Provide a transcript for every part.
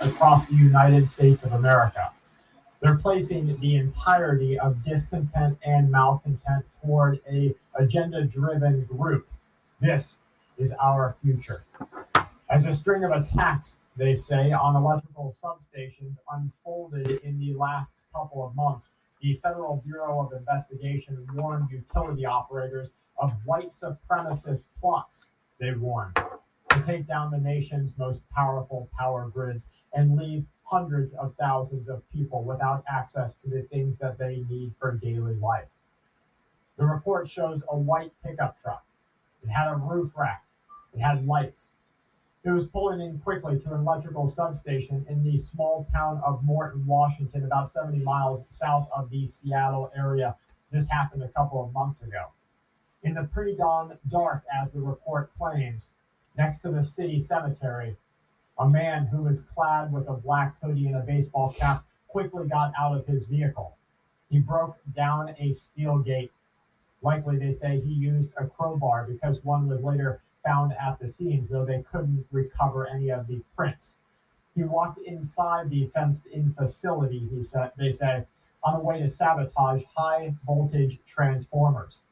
across the United States of America. They're placing the entirety of discontent and malcontent toward a agenda-driven group. This is our future. As a string of attacks, they say, on electrical substations unfolded in the last couple of months, the Federal Bureau of Investigation warned utility operators of white supremacist plots. They warned to take down the nation's most powerful power grids and leave hundreds of thousands of people without access to the things that they need for daily life. The report shows a white pickup truck. It had a roof rack. It had lights. It was pulling in quickly to an electrical substation in the small town of Morton, Washington, about 70 miles south of the Seattle area. This happened a couple of months ago. In the pre dawn dark, as the report claims, next to the city cemetery, a man who was clad with a black hoodie and a baseball cap quickly got out of his vehicle. He broke down a steel gate. Likely, they say he used a crowbar because one was later found at the scenes, though they couldn't recover any of the prints. He walked inside the fenced-in facility, he said, they say, on a way to sabotage high voltage transformers.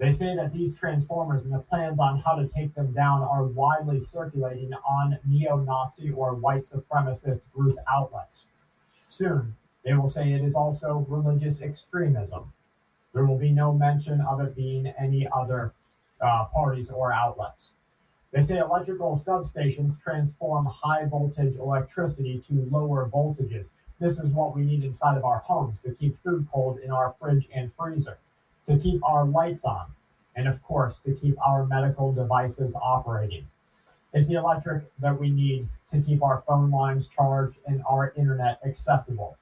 They say that these transformers and the plans on how to take them down are widely circulating on neo Nazi or white supremacist group outlets. Soon, they will say it is also religious extremism. There will be no mention of it being any other uh, parties or outlets. They say electrical substations transform high voltage electricity to lower voltages. This is what we need inside of our homes to keep food cold in our fridge and freezer, to keep our lights on, and of course, to keep our medical devices operating. It's the electric that we need to keep our phone lines charged and our internet accessible.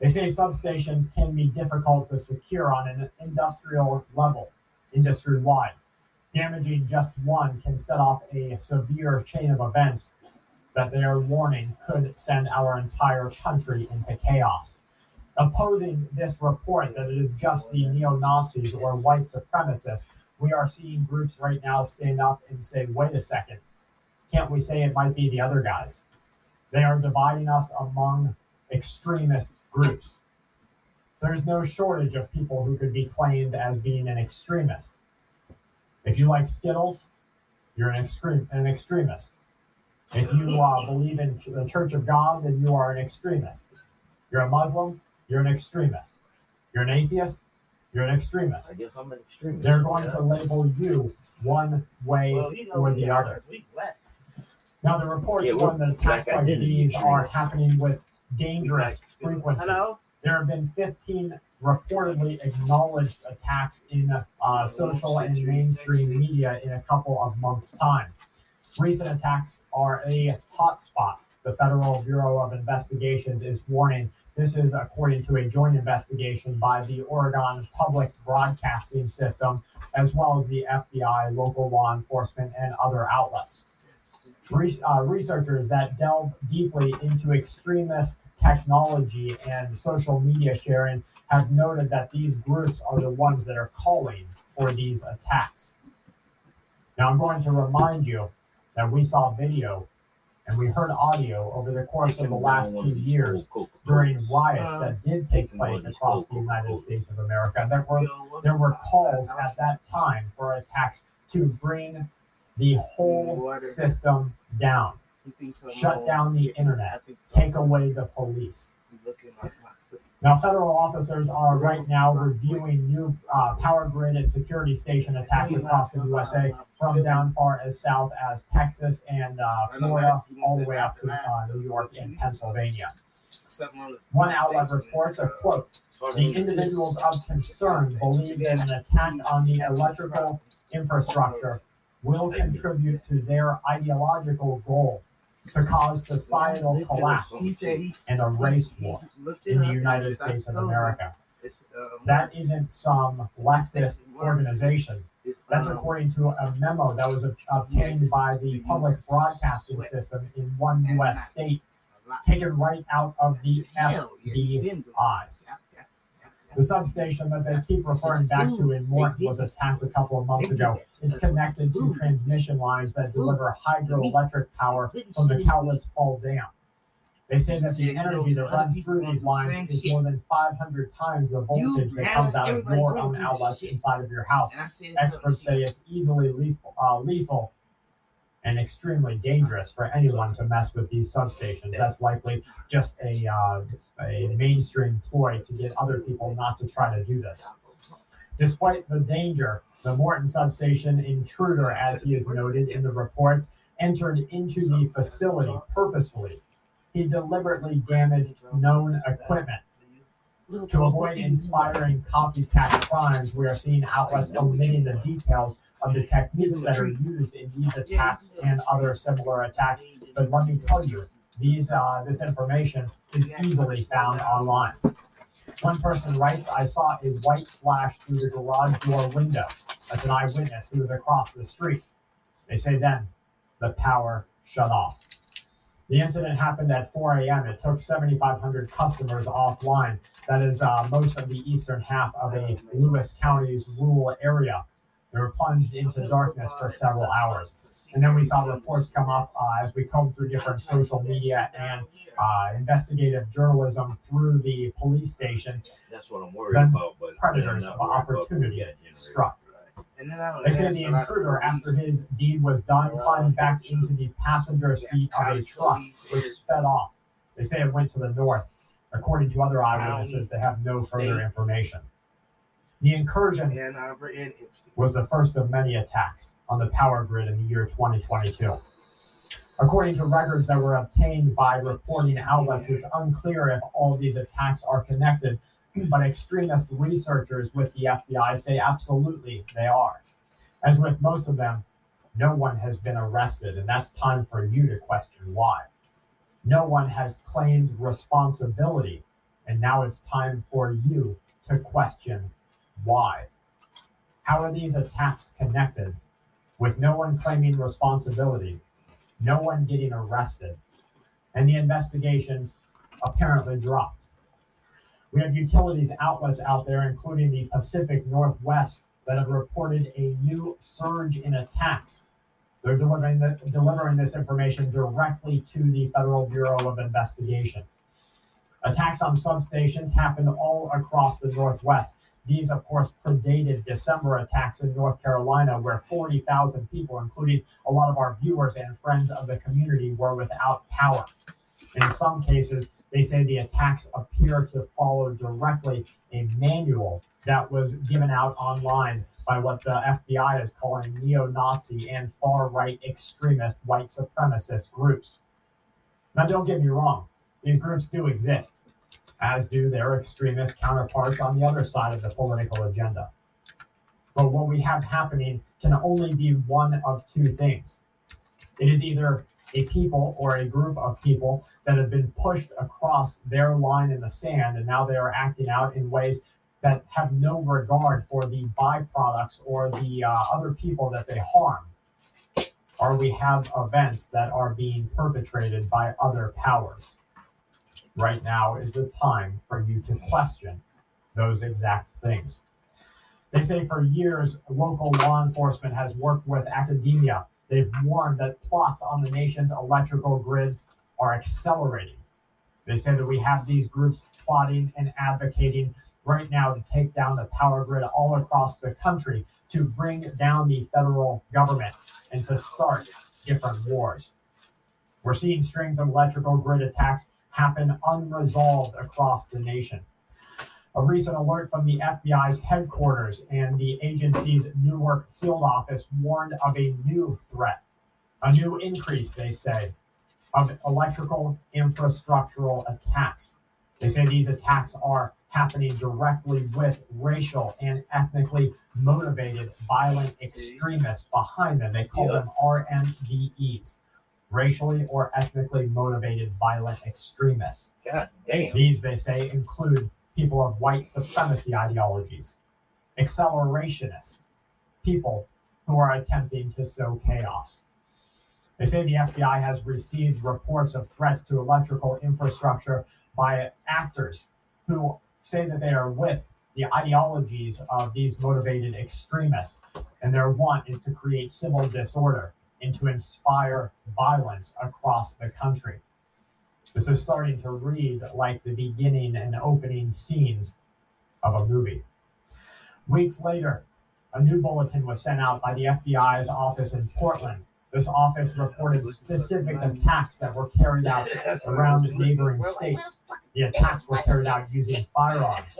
They say substations can be difficult to secure on an industrial level, industry wide. Damaging just one can set off a severe chain of events that they are warning could send our entire country into chaos. Opposing this report that it is just the neo Nazis or white supremacists, we are seeing groups right now stand up and say, wait a second, can't we say it might be the other guys? They are dividing us among extremist groups. There's no shortage of people who could be claimed as being an extremist. If you like Skittles, you're an extreme an extremist. If you uh, believe in the Church of God, then you are an extremist. You're a Muslim, you're an extremist. You're an atheist, you're an extremist. I guess I'm an extremist. They're going to label you one way well, you know, or the are, other. 'cause We black. Now, the reports Yeah, we're warn that attacks black like identity these are happening with dangerous Black. frequency. Hello. There have been 15 reportedly acknowledged attacks in uh, social and mainstream media in a couple of months' time. Recent attacks are a hotspot. The Federal Bureau of Investigations is warning. This is according to a joint investigation by the Oregon Public Broadcasting System, as well as the FBI, local law enforcement, and other outlets. Re- uh, researchers that delve deeply into extremist technology and social media sharing have noted that these groups are the ones that are calling for these attacks. Now, I'm going to remind you that we saw video and we heard audio over the course of the last two years during riots that did take place across the United States of America. There were there were calls at that time for attacks to bring the whole system down, shut down the internet, take away the police. Looking like my sister. Now, federal officers are right now reviewing new uh, power grid and security station attacks across the USA, from down far as south as Texas and uh, Florida, all the way up to uh, New York and Pennsylvania. One outlet reports a quote The individuals of concern believe that an attack on the electrical infrastructure will contribute to their ideological goal to cause societal collapse He said he and a race war in the United States of America. um, That isn't some leftist organization. That's um, according to a memo that was obtained by the public broadcasting system in one U.S. state, taken right out of the FBI. Been good. The Yeah, yeah, The substation that they keep referring back to in Morton was attacked a couple of months ago. It's connected to transmission lines that deliver hydroelectric power from the Cowlitz Fall Dam. They say that the energy that runs through gonna these lines is more than 500 times the voltage that comes out of everybody your own outlets inside of your house. And I said Experts say it's easily lethal, uh, lethal and extremely dangerous for anyone to mess with these substations. That's likely just a uh, a mainstream ploy to get other people not to try to do this. Despite the danger, the Morton substation intruder, as he is noted in the reports, entered into the facility purposefully. He deliberately damaged known equipment. To avoid inspiring copycat crimes, we are seeing outlets omitting the details of the techniques that are used in these attacks and other similar attacks. But let me tell you, these uh, this information is easily found online. One person writes, I saw a white flash through the garage door window. That's an eyewitness who was across the street. They say then the power shut off. The incident happened at 4 a.m. It took 7,500 customers offline. That is uh, most of the eastern half of a Lewis County's rural area. They were plunged into darkness for several hours. And then we saw reports come up uh, as we combed through different social media and uh, investigative journalism through the police station That's what I'm worried Then about, but. predators of not worried about opportunity struck. And then I don't They say the a lot of intruder, after his deed was done, climbed back into the passenger seat of a truck, which sped off. They say it went to the north. According to other eyewitnesses, they have no further information. The incursion Arbor and Ipsy. was the first of many attacks on the power grid in the year 2022. According to records that were obtained by reporting outlets, it's unclear if all these attacks are connected, but extremist researchers with the FBI say absolutely they are. As with most of them, no one has been arrested, and that's time for you to question why. No one has claimed responsibility, and now it's time for you to question why. How are these attacks connected with no one claiming responsibility, no one getting arrested, and the investigations apparently dropped? We have utilities outlets out there, including the Pacific Northwest, that have reported a new surge in attacks. They're delivering, the, delivering this information directly to the Federal Bureau of Investigation. Attacks on substations happened all across the Northwest. These, of course, predated December attacks in North Carolina, where 40,000 people, including a lot of our viewers and friends of the community, were without power. In some cases, they say the attacks appear to follow directly a manual that was given out online by what the FBI is calling neo Nazi and far right extremist white supremacist groups. Now, don't get me wrong, these groups do exist, as do their extremist counterparts on the other side of the political agenda. But what we have happening can only be one of two things. It is either a people or a group of people that have been pushed across their line in the sand and now they are acting out in ways that have no regard for the byproducts or the uh, other people that they harm. Or we have events that are being perpetrated by other powers. Right now is the time for you to question those exact things. They say for years, local law enforcement has worked with academia. They've warned that plots on the nation's electrical grid are accelerating. They say that we have these groups plotting and advocating right now to take down the power grid all across the country, to bring down the federal government, and to start different wars. We're seeing strings of electrical grid attacks happen unresolved across the nation. A recent alert from the FBI's headquarters and the agency's Newark field office warned of a new threat, a new increase, they say, of electrical infrastructural attacks. They say these attacks are happening directly with racial and ethnically motivated violent extremists behind them. They call them RMVEs, racially or ethnically motivated violent extremists. God damn. These, they say, include people of white supremacy ideologies, accelerationists, people who are attempting to sow chaos. They say the FBI has received reports of threats to electrical infrastructure by actors who say that they are with the ideologies of these motivated extremists, and their want is to create civil disorder and to inspire violence across the country. This is starting to read like the beginning and opening scenes of a movie. Weeks later, a new bulletin was sent out by the FBI's office in Portland. This office reported specific attacks that were carried out around neighboring states. The attacks were carried out using firearms,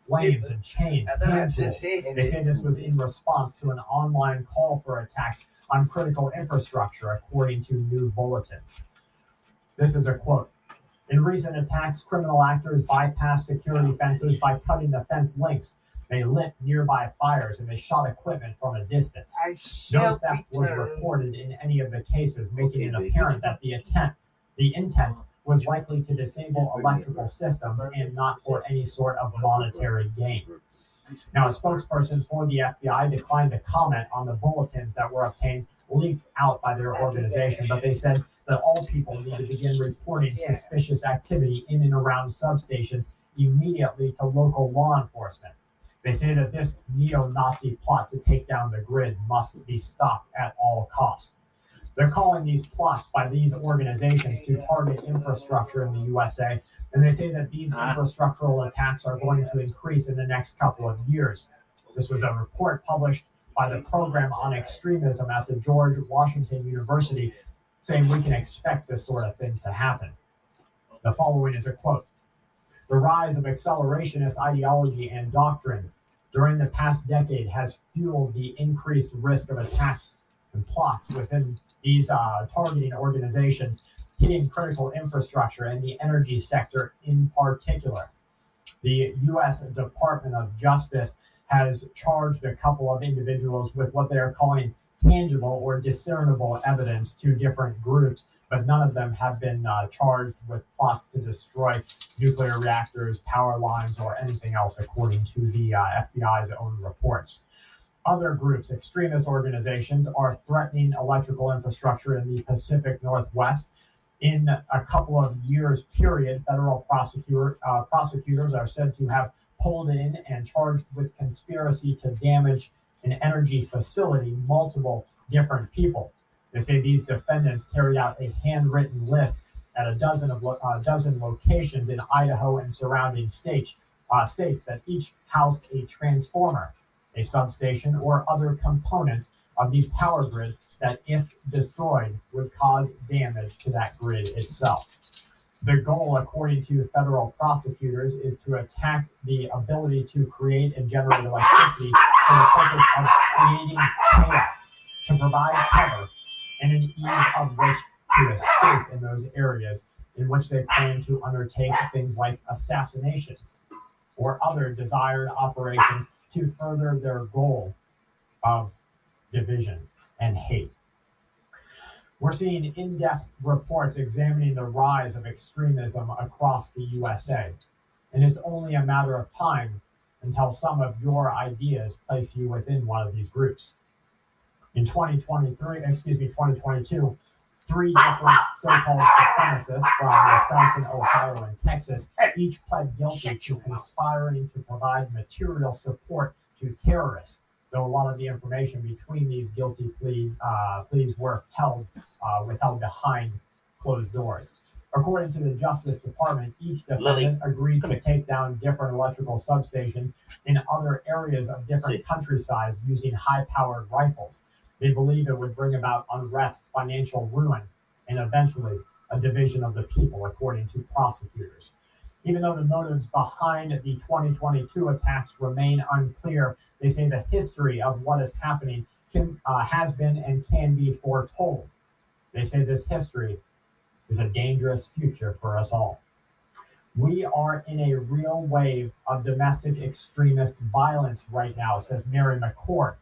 flames, and chains. They say this was in response to an online call for attacks on critical infrastructure, according to new bulletins. This is a quote. In recent attacks, criminal actors bypassed security fences by cutting the fence links. They lit nearby fires and they shot equipment from a distance. I No theft was reported in any of the cases, making it apparent that the intent, the intent was likely to disable electrical systems and not for any sort of monetary gain. Now, a spokesperson for the FBI declined to comment on the bulletins that were obtained leaked out by their organization, but they said that all people need to begin reporting suspicious activity in and around substations immediately to local law enforcement. They say that this neo Nazi plot to take down the grid must be stopped at all costs. They're calling these plots by these organizations to target infrastructure in the USA, and they say that these Ah. infrastructural attacks are going to increase in the next couple of years. This was a report published by the Program on Extremism at the George Washington University saying we can expect this sort of thing to happen. The following is a quote The rise of accelerationist ideology and doctrine during the past decade has fueled the increased risk of attacks and plots within these uh, targeting organizations hitting critical infrastructure and the energy sector in particular. The U.S. Department of Justice has charged a couple of individuals with what they are calling tangible or discernible evidence to different groups, but none of them have been uh, charged with plots to destroy nuclear reactors, power lines, or anything else, according to the uh, FBI's own reports. Other groups, extremist organizations, are threatening electrical infrastructure in the Pacific Northwest. In a couple of years period, federal prosecutor, uh, prosecutors are said to have pulled in and charged with conspiracy to damage an energy facility multiple different people. They say these defendants carried out a handwritten list at a dozen of lo- uh, dozen locations in Idaho and surrounding states, uh, states that each housed a transformer, a substation, or other components of the power grid that, if destroyed, would cause damage to that grid itself. The goal, according to federal prosecutors, is to attack the ability to create and generate electricity for the purpose of creating chaos, to provide cover, and an ease of which to escape in those areas in which they plan to undertake things like assassinations or other desired operations to further their goal of division and hate. We're seeing in depth reports examining the rise of extremism across the USA, and it's only a matter of time until some of your ideas place you within one of these groups. In 2023, excuse me, 2022, three different so-called supremacists from Wisconsin, Ohio, and Texas each pled guilty to conspiring to provide material support to terrorists. Though a lot of the information between these guilty plea, uh, pleas were held uh, withheld behind closed doors. According to the Justice Department, each defendant agreed to here. take down different electrical substations in other areas of different See. countrysides using high-powered rifles. They believe it would bring about unrest, financial ruin, and eventually a division of the people, according to prosecutors. Even though the motives behind the 2022 attacks remain unclear, they say the history of what is happening can, uh, has been and can be foretold. They say this history is a dangerous future for us all. We are in a real wave of domestic extremist violence right now, says Mary McCord.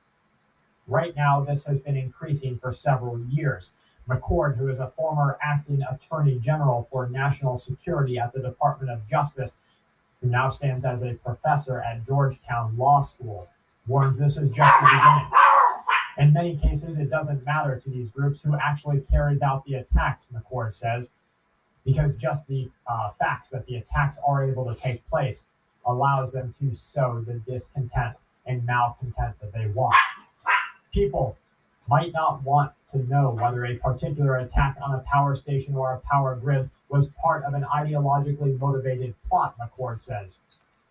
Right now, this has been increasing for several years. McCord, who is a former acting attorney general for national security at the Department of Justice, who now stands as a professor at Georgetown Law School, warns this is just the beginning. In many cases, it doesn't matter to these groups who actually carries out the attacks, McCord says, because just the uh, facts that the attacks are able to take place allows them to sow the discontent and malcontent that they want. People might not want to know whether a particular attack on a power station or a power grid was part of an ideologically motivated plot, McCord says?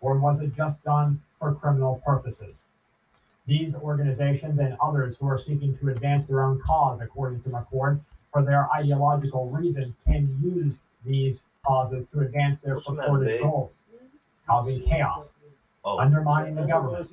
Or was it just done for criminal purposes? These organizations and others who are seeking to advance their own cause, according to McCord, for their ideological reasons, can use these causes to advance their What's the matter, purported goals, causing chaos, Oh, undermining the government,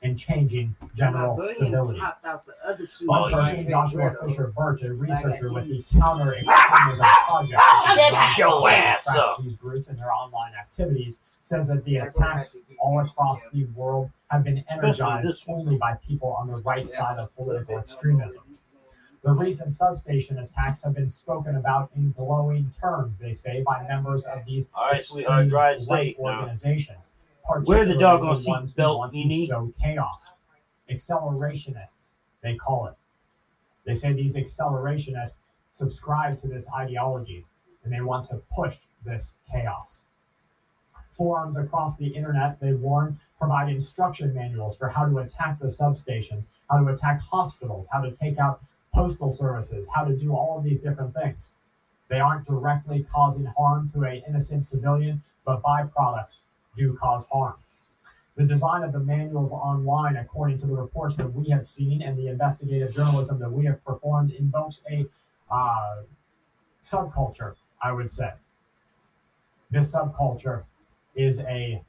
and changing general stability. One Oh, person, yeah. Joshua Fisher Birch, a researcher with the Counter Extremism Project, which is Shut your ass up. these groups and their online activities, says that the I go back attacks all across the world have been energized this only by people on the right side of political extremism. The recent substation attacks have been spoken about in glowing terms, they say, by members of these All right, extreme sweetheart, drive right safe now. Wear the doggone the ones who seatbelt, want to Nene. chaos. Accelerationists, they call it. They say these accelerationists subscribe to this ideology and they want to push this chaos. Forums across the internet, they warn, provide instruction manuals for how to attack the substations, how to attack hospitals, how to take out postal services, how to do all of these different things. They aren't directly causing harm to an innocent civilian, but byproducts do cause harm. The design of the manuals online, according to the reports that we have seen and the investigative journalism that we have performed, invokes a uh, subculture, I would say. This subculture is a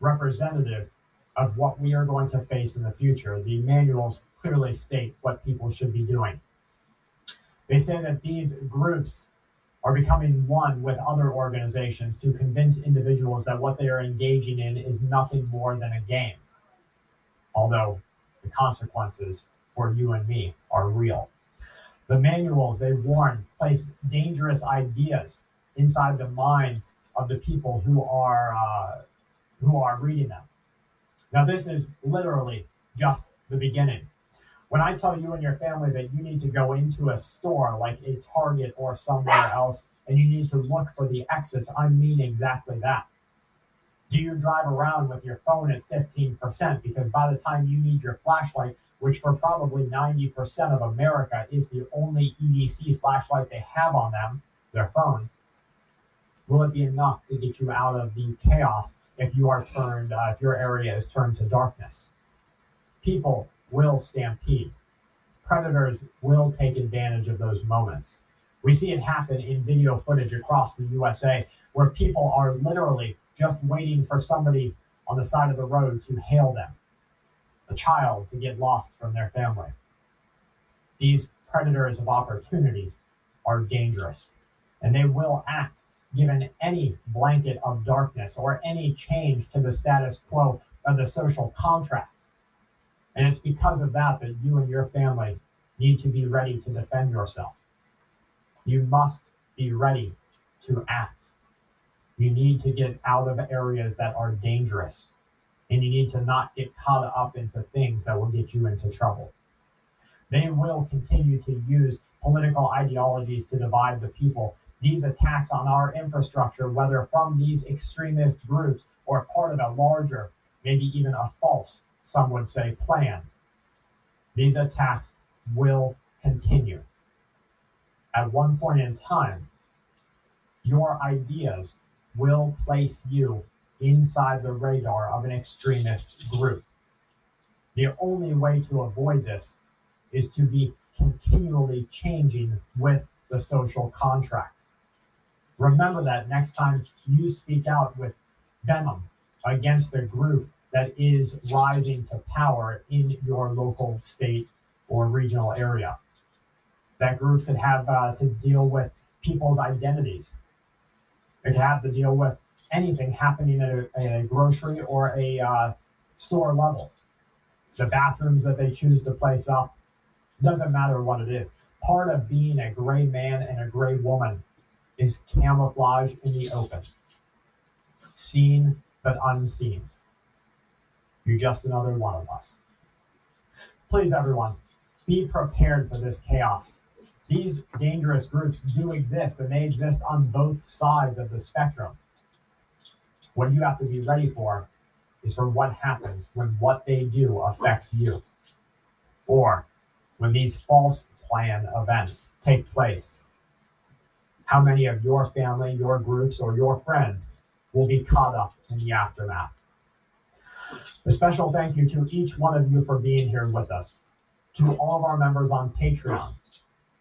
representative of what we are going to face in the future. The manuals clearly state what people should be doing. They say that these groups are becoming one with other organizations to convince individuals that what they are engaging in is nothing more than a game. Although the consequences for you and me are real. The manuals, they warn, place dangerous ideas inside the minds of the people who are uh, who are reading them. Now, this is literally just the beginning. When I tell you and your family that you need to go into a store like a Target or somewhere else and you need to look for the exits, I mean exactly that. Do you drive around with your phone at 15%? Because by the time you need your flashlight, which for probably 90% of America is the only EDC flashlight they have on them, their phone, will it be enough to get you out of the chaos if you are turned, uh, if your area is turned to darkness? People will stampede. Predators will take advantage of those moments. We see it happen in video footage across the USA where people are literally just waiting for somebody on the side of the road to hail them, a child to get lost from their family. These predators of opportunity are dangerous and they will act given any blanket of darkness or any change to the status quo of the social contract. And it's because of that that you and your family need to be ready to defend yourself. You must be ready to act. You need to get out of areas that are dangerous. And you need to not get caught up into things that will get you into trouble. They will continue to use political ideologies to divide the people. These attacks on our infrastructure, whether from these extremist groups or part of a larger, maybe even a false, some would say, plan, these attacks will continue. At one point in time, your ideas will place you inside the radar of an extremist group. The only way to avoid this is to be continually changing with the social contract. Remember that next time you speak out with venom against a group that is rising to power in your local state or regional area. That group could have uh, to deal with people's identities. It could have to deal with anything happening at a, a grocery or a uh, store level. The bathrooms that they choose to place up doesn't matter what it is. Part of being a gray man and a gray woman is camouflage in the open, seen but unseen. You're just another one of us. Please, everyone, be prepared for this chaos. These dangerous groups do exist, and they exist on both sides of the spectrum. What you have to be ready for is for what happens when what they do affects you, or when these false plan events take place. How many of your family, your groups, or your friends will be caught up in the aftermath? A special thank you to each one of you for being here with us. To all of our members on Patreon,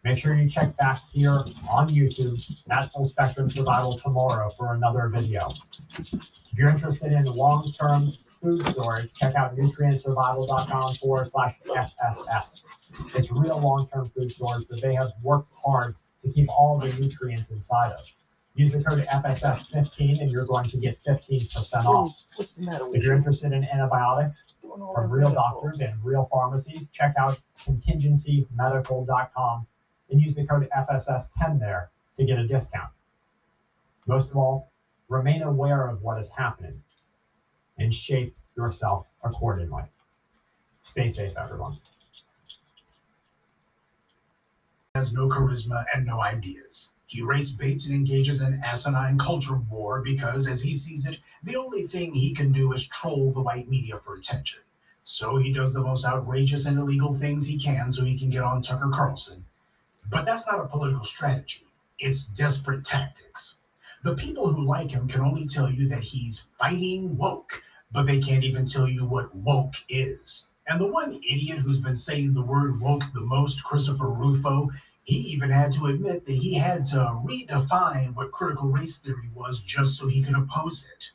make sure you check back here on YouTube at Full Spectrum Survival tomorrow for another video. If you're interested in long-term food storage, check out nutrientsurvival.com forward slash FSS. It's real long-term food storage that they have worked hard to keep all the nutrients inside of. Use the code FSS15 and you're going to get 15% off. What's the matter with If you're interested in antibiotics from real doctors and real pharmacies, check out contingencymedical.com and use the code FSS10 there to get a discount. Most of all, remain aware of what is happening and shape yourself accordingly. Stay safe, everyone. has no charisma and no ideas. He race baits and engages in asinine culture war because, as he sees it, the only thing he can do is troll the white media for attention. So he does the most outrageous and illegal things he can so he can get on Tucker Carlson. But that's not a political strategy, it's desperate tactics. The people who like him can only tell you that he's fighting woke, but they can't even tell you what woke is. And the one idiot who's been saying the word woke the most, Christopher Rufo, he even had to admit that he had to redefine what critical race theory was just so he could oppose it.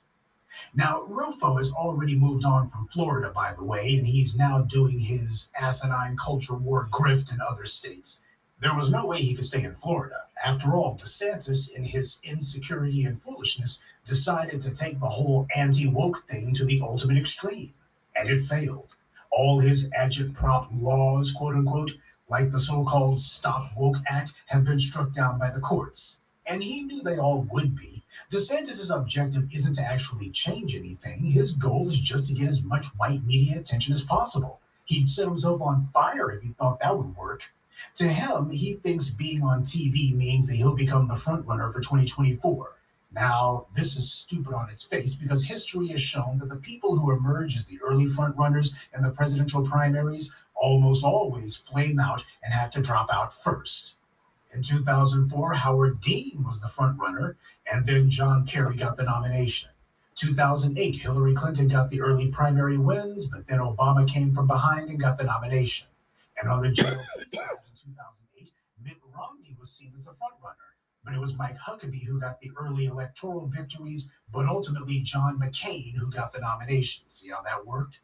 Now, Rufo has already moved on from Florida, by the way, and he's now doing his asinine culture war grift in other states. There was no way he could stay in Florida. After all, DeSantis, in his insecurity and foolishness, decided to take the whole anti woke thing to the ultimate extreme, and it failed. All his agitprop laws, quote unquote, like the so called Stop Woke Act, have been struck down by the courts. And he knew they all would be. DeSantis' objective isn't to actually change anything. His goal is just to get as much white media attention as possible. He'd set himself on fire if he thought that would work. To him, he thinks being on TV means that he'll become the frontrunner for 2024. Now, this is stupid on its face because history has shown that the people who emerge as the early frontrunners in the presidential primaries almost always flame out and have to drop out first. In 2004, Howard Dean was the frontrunner, and then John Kerry got the nomination. 2008, Hillary Clinton got the early primary wins, but then Obama came from behind and got the nomination. And on the general side in 2008, Mitt Romney was seen as the frontrunner, but it was Mike Huckabee who got the early electoral victories, but ultimately John McCain who got the nomination. See how that worked?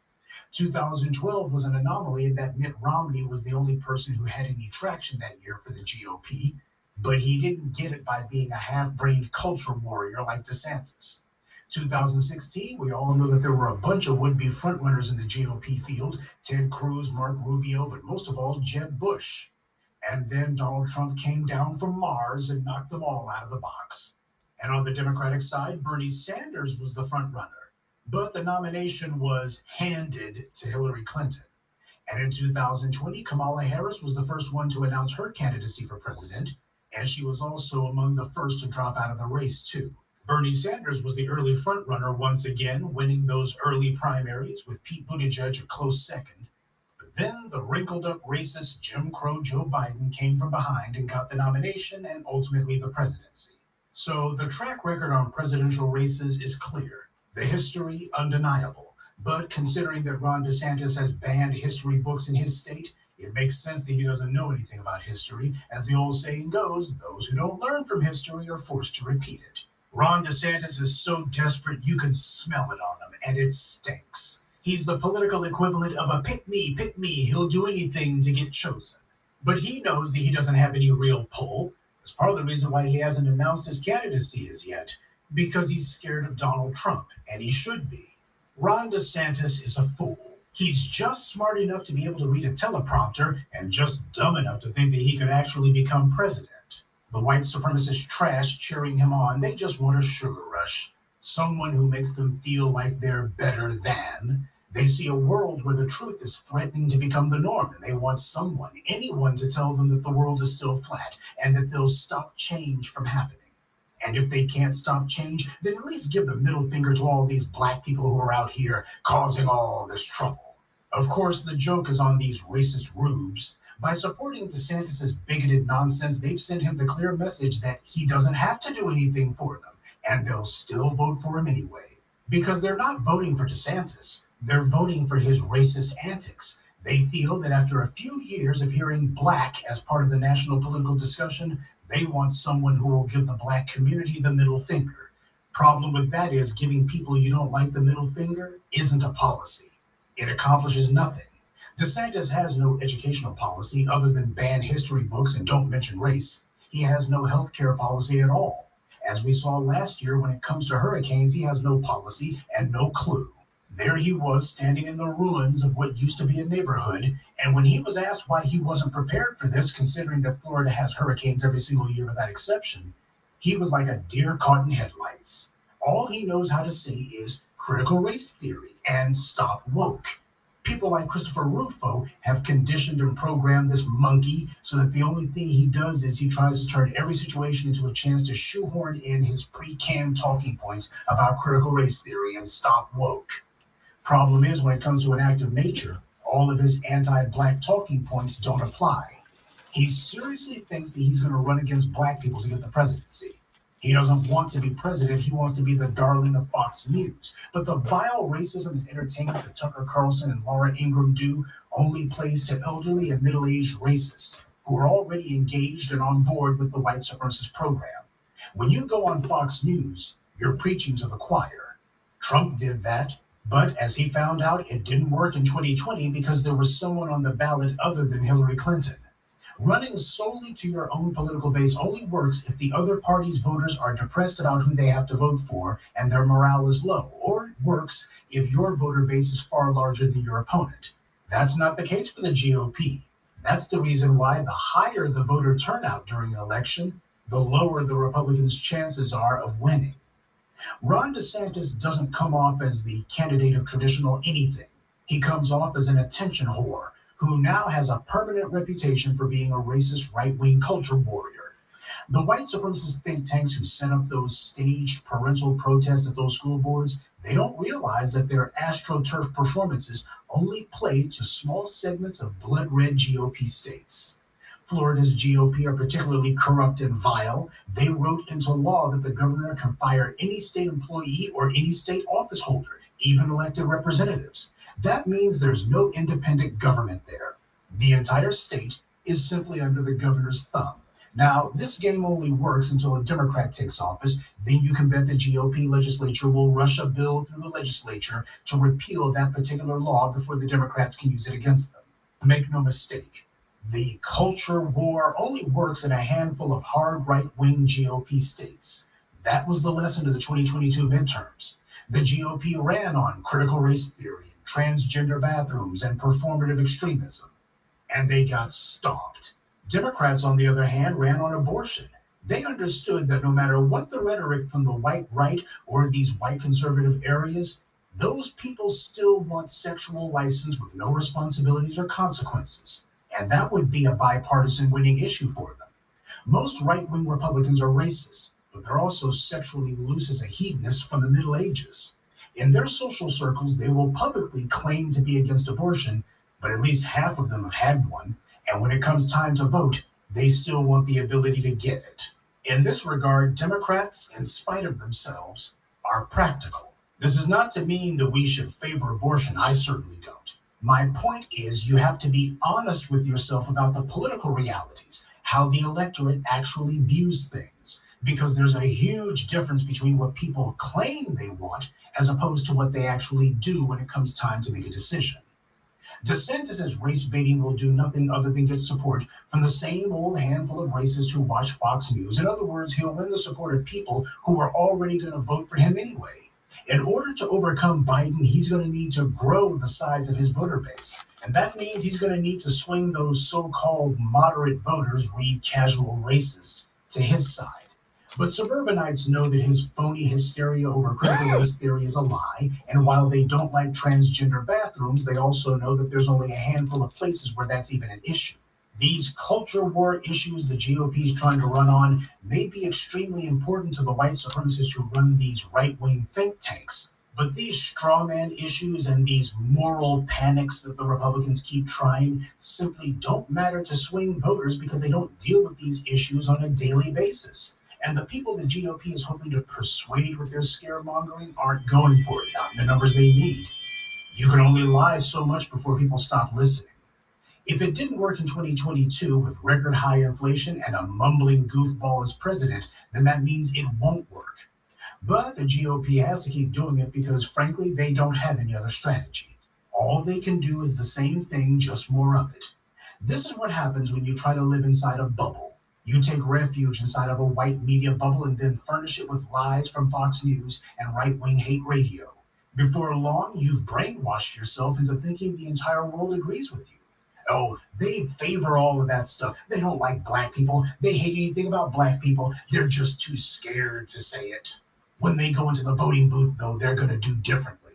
2012 was an anomaly in that Mitt Romney was the only person who had any traction that year for the GOP, but he didn't get it by being a half brained culture warrior like DeSantis. 2016, we all know that there were a bunch of would be frontrunners in the GOP field Ted Cruz, Marco Rubio, but most of all, Jeb Bush. And then Donald Trump came down from Mars and knocked them all out of the box. And on the Democratic side, Bernie Sanders was the frontrunner but the nomination was handed to Hillary Clinton. And in 2020, Kamala Harris was the first one to announce her candidacy for president, and she was also among the first to drop out of the race, too. Bernie Sanders was the early frontrunner once again, winning those early primaries with Pete Buttigieg a close second. But then the wrinkled up racist Jim Crow Joe Biden came from behind and got the nomination and ultimately the presidency. So the track record on presidential races is clear. The history undeniable. But considering that Ron DeSantis has banned history books in his state, it makes sense that he doesn't know anything about history. As the old saying goes, those who don't learn from history are forced to repeat it. Ron DeSantis is so desperate you can smell it on him, and it stinks. He's the political equivalent of a pick me, pick me, he'll do anything to get chosen. But he knows that he doesn't have any real pull. That's part of the reason why he hasn't announced his candidacy as yet because he's scared of Donald Trump, and he should be. Ron DeSantis is a fool. He's just smart enough to be able to read a teleprompter and just dumb enough to think that he could actually become president. The white supremacist trash cheering him on, they just want a sugar rush. Someone who makes them feel like they're better than. They see a world where the truth is threatening to become the norm, and they want someone, anyone, to tell them that the world is still flat and that they'll stop change from happening. And if they can't stop change, then at least give the middle finger to all these black people who are out here causing all this trouble. Of course, the joke is on these racist rubes. By supporting DeSantis' bigoted nonsense, they've sent him the clear message that he doesn't have to do anything for them, and they'll still vote for him anyway. Because they're not voting for DeSantis, they're voting for his racist antics. They feel that after a few years of hearing black as part of the national political discussion, they want someone who will give the black community the middle finger. Problem with that is giving people you don't like the middle finger isn't a policy. It accomplishes nothing. DeSantis has no educational policy other than ban history books and don't mention race. He has no health care policy at all. As we saw last year, when it comes to hurricanes, he has no policy and no clue. There he was standing in the ruins of what used to be a neighborhood. And when he was asked why he wasn't prepared for this, considering that Florida has hurricanes every single year without exception, he was like a deer caught in headlights. All he knows how to say is critical race theory and stop woke people like Christopher Rufo have conditioned and programmed this monkey so that the only thing he does is he tries to turn every situation into a chance to shoehorn in his pre-canned talking points about critical race theory and stop woke. Problem is, when it comes to an act of nature, all of his anti-black talking points don't apply. He seriously thinks that he's going to run against black people to get the presidency. He doesn't want to be president. He wants to be the darling of Fox News. But the vile racism is entertainment that Tucker Carlson and Laura Ingraham do only plays to elderly and middle aged racists who are already engaged and on board with the white supremacist program. When you go on Fox News, you're preaching to the choir. Trump did that, but as he found out, it didn't work in 2020 because there was someone on the ballot other than Hillary Clinton. Running solely to your own political base only works if the other party's voters are depressed about who they have to vote for and their morale is low, or it works if your voter base is far larger than your opponent. That's not the case for the GOP. That's the reason why the higher the voter turnout during an election, the lower the Republicans' chances are of winning. Ron DeSantis doesn't come off as the candidate of traditional anything. He comes off as an attention whore who now has a permanent reputation for being a racist right wing culture warrior. The white supremacist think tanks who set up those staged parental protests at those school boards, they don't realize that their astroturf performances only play to small segments of blood red GOP states. Florida's GOP are particularly corrupt and vile. They wrote into law that the governor can fire any state employee or any state office holder, even elected representatives. That means there's no independent government there. The entire state is simply under the governor's thumb. Now, this game only works until a Democrat takes office. Then you can bet the GOP legislature will rush a bill through the legislature to repeal that particular law before the Democrats can use it against them. Make no mistake, the culture war only works in a handful of hard right wing GOP states. That was the lesson of the 2022 midterms. The GOP ran on critical race theory transgender bathrooms, and performative extremism. And they got stopped. Democrats, on the other hand, ran on abortion. They understood that no matter what the rhetoric from the white right or these white conservative areas, those people still want sexual license with no responsibilities or consequences. And that would be a bipartisan winning issue for them. Most right wing Republicans are racist, but they're also sexually loose as a hedonist from the Middle Ages. In their social circles, they will publicly claim to be against abortion, but at least half of them have had one. And when it comes time to vote, they still want the ability to get it. In this regard, Democrats, in spite of themselves, are practical. This is not to mean that we should favor abortion. I certainly don't. My point is, you have to be honest with yourself about the political realities, how the electorate actually views things because there's a huge difference between what people claim they want as opposed to what they actually do when it comes time to make a decision. DeSantis' race baiting will do nothing other than get support from the same old handful of racists who watch Fox News. In other words, he'll win the support of people who are already going to vote for him anyway. In order to overcome Biden, he's going to need to grow the size of his voter base. And that means he's going to need to swing those so called moderate voters, read casual racists, to his side. But suburbanites know that his phony hysteria over critical race theory is a lie. And while they don't like transgender bathrooms, they also know that there's only a handful of places where that's even an issue. These culture war issues the GOP is trying to run on may be extremely important to the white supremacists who run these right wing think tanks, But these strawman issues and these moral panics that the Republicans keep trying simply don't matter to swing voters because they don't deal with these issues on a daily basis. And the people the GOP is hoping to persuade with their scaremongering aren't going for it, not in the numbers they need. You can only lie so much before people stop listening. If it didn't work in 2022 with record high inflation and a mumbling goofball as president, then that means it won't work. But the GOP has to keep doing it because, frankly, they don't have any other strategy. All they can do is the same thing, just more of it. This is what happens when you try to live inside a bubble. You take refuge inside of a white media bubble and then furnish it with lies from Fox News and right wing hate radio. Before long, you've brainwashed yourself into thinking the entire world agrees with you. Oh, they favor all of that stuff. They don't like black people. They hate anything about black people. They're just too scared to say it. When they go into the voting booth, though, they're going to do differently.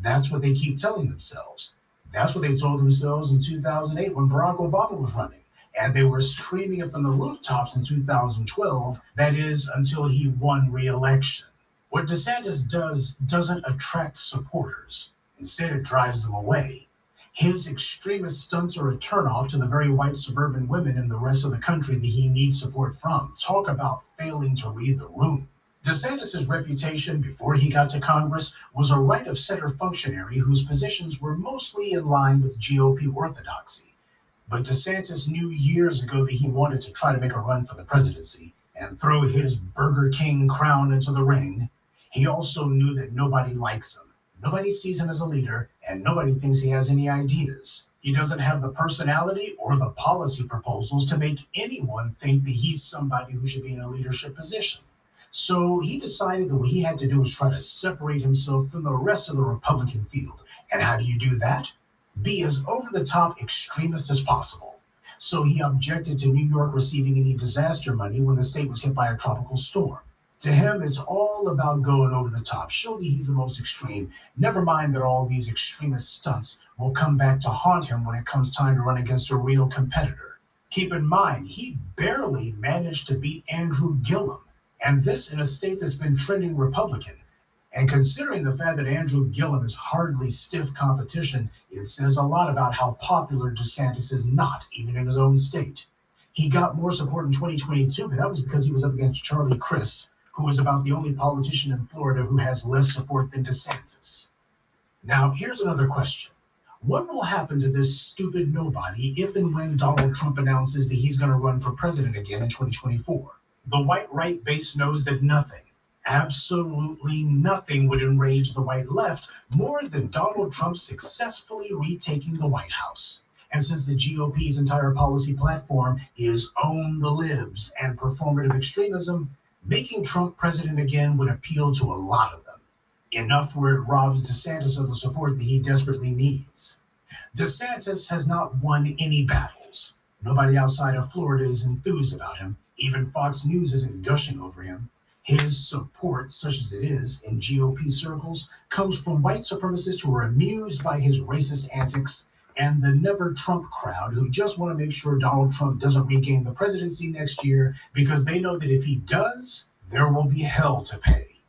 That's what they keep telling themselves. That's what they told themselves in 2008 when Barack Obama was running. And they were screaming it from the rooftops in 2012, that is, until he won re election. What DeSantis does doesn't attract supporters, instead, it drives them away. His extremist stunts are a turnoff to the very white suburban women in the rest of the country that he needs support from. Talk about failing to read the room. DeSantis' reputation before he got to Congress was a right of center functionary whose positions were mostly in line with GOP orthodoxy. But DeSantis knew years ago that he wanted to try to make a run for the presidency and throw his Burger King crown into the ring. He also knew that nobody likes him. Nobody sees him as a leader, and nobody thinks he has any ideas. He doesn't have the personality or the policy proposals to make anyone think that he's somebody who should be in a leadership position. So he decided that what he had to do was try to separate himself from the rest of the Republican field. And how do you do that? Be as over the top extremist as possible. So he objected to New York receiving any disaster money when the state was hit by a tropical storm. To him, it's all about going over the top. That he's the most extreme. Never mind that all these extremist stunts will come back to haunt him when it comes time to run against a real competitor. Keep in mind, he barely managed to beat Andrew Gillum and this in a state that's been trending Republican. And considering the fact that Andrew Gillum is hardly stiff competition, it says a lot about how popular DeSantis is not, even in his own state. He got more support in 2022, but that was because he was up against Charlie Crist, who is about the only politician in Florida who has less support than DeSantis. Now, here's another question. What will happen to this stupid nobody if and when Donald Trump announces that he's going to run for president again in 2024? The white right base knows that nothing, absolutely nothing would enrage the white left more than Donald Trump successfully retaking the White House. And since the GOP's entire policy platform is own the libs and performative extremism, making Trump president again would appeal to a lot of them. Enough where it robs DeSantis of the support that he desperately needs. DeSantis has not won any battles. Nobody outside of Florida is enthused about him. Even Fox News isn't gushing over him. His support, such as it is in GOP circles, comes from white supremacists who are amused by his racist antics and the never Trump crowd who just want to make sure Donald Trump doesn't regain the presidency next year because they know that if he does, there will be hell to pay.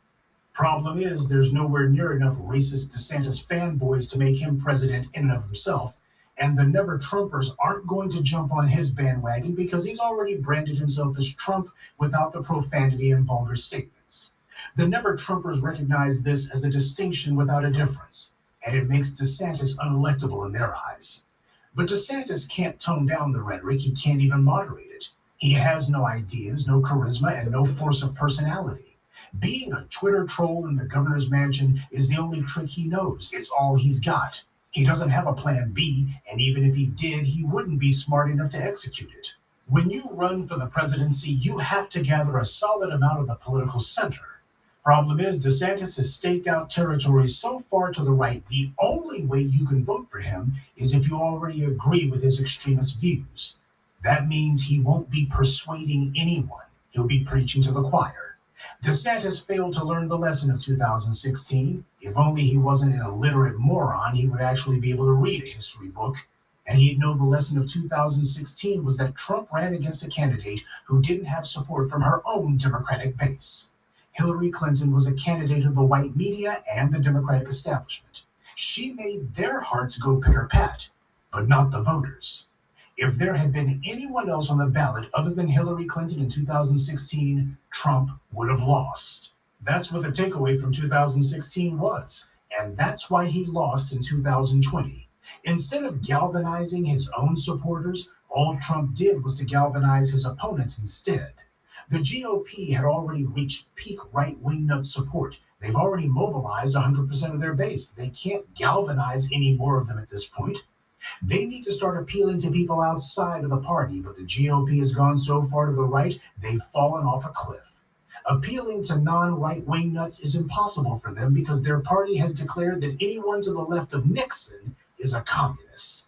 Problem is, there's nowhere near enough racist DeSantis fanboys to make him president in and of himself, and the never Trumpers aren't going to jump on his bandwagon because he's already branded himself as Trump without the profanity and vulgar statements. The never Trumpers recognize this as a distinction without a difference, and it makes DeSantis unelectable in their eyes. But DeSantis can't tone down the rhetoric, he can't even moderate it. He has no ideas, no charisma, and no force of personality. Being a Twitter troll in the governor's mansion is the only trick he knows. It's all he's got. He doesn't have a plan B, and even if he did, he wouldn't be smart enough to execute it. When you run for the presidency, you have to gather a solid amount of the political center. Problem is, DeSantis has staked out territory so far to the right, the only way you can vote for him is if you already agree with his extremist views. That means he won't be persuading anyone, he'll be preaching to the choir. DeSantis failed to learn the lesson of 2016. If only he wasn't an illiterate moron, he would actually be able to read a history book. And he'd know the lesson of 2016 was that Trump ran against a candidate who didn't have support from her own Democratic base. Hillary Clinton was a candidate of the white media and the Democratic establishment. She made their hearts go pitter pat, but not the voters. If there had been anyone else on the ballot other than Hillary Clinton in 2016, Trump would have lost. That's what the takeaway from 2016 was, and that's why he lost in 2020. Instead of galvanizing his own supporters, all Trump did was to galvanize his opponents instead. The GOP had already reached peak right wing nut support. They've already mobilized 100% of their base. They can't galvanize any more of them at this point. They need to start appealing to people outside of the party, but the GOP has gone so far to the right, they've fallen off a cliff. Appealing to non right wing nuts is impossible for them because their party has declared that anyone to the left of Nixon is a communist.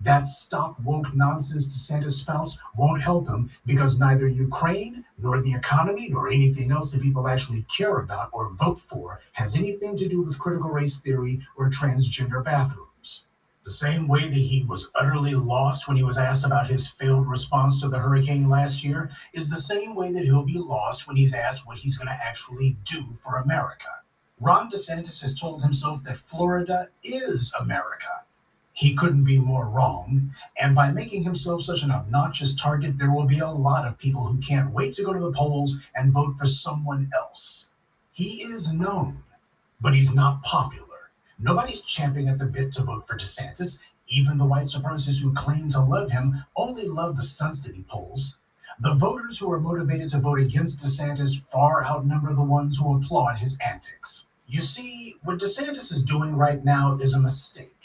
That stop woke nonsense DeSantis spouts won't help him because neither Ukraine, nor the economy, nor anything else that people actually care about or vote for has anything to do with critical race theory or transgender bathrooms. The same way that he was utterly lost when he was asked about his failed response to the hurricane last year is the same way that he'll be lost when he's asked what he's going to actually do for America. Ron DeSantis has told himself that Florida is America. He couldn't be more wrong. And by making himself such an obnoxious target, there will be a lot of people who can't wait to go to the polls and vote for someone else. He is known, but he's not popular. Nobody's champing at the bit to vote for DeSantis. Even the white supremacists who claim to love him only love the stunts that he pulls. The voters who are motivated to vote against DeSantis far outnumber the ones who applaud his antics. You see, what DeSantis is doing right now is a mistake,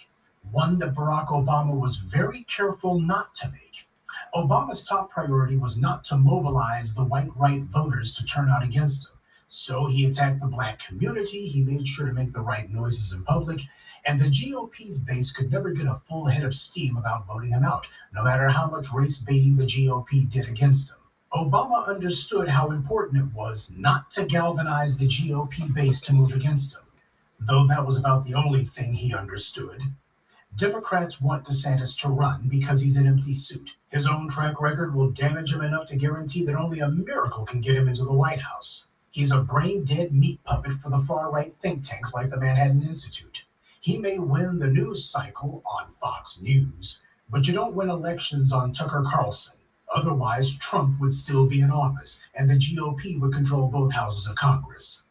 one that Barack Obama was very careful not to make. Obama's top priority was not to mobilize the white right voters to turn out against him. So he attacked the black community, he made sure to make the right noises in public, and the GOP's base could never get a full head of steam about voting him out, no matter how much race baiting the GOP did against him. Obama understood how important it was not to galvanize the GOP base to move against him, though that was about the only thing he understood. Democrats want DeSantis to run because he's an empty suit. His own track record will damage him enough to guarantee that only a miracle can get him into the White House. He's a brain dead meat puppet for the far right think tanks like the Manhattan Institute. He may win the news cycle on Fox News, but you don't win elections on Tucker Carlson. Otherwise, Trump would still be in office and the GOP would control both houses of Congress.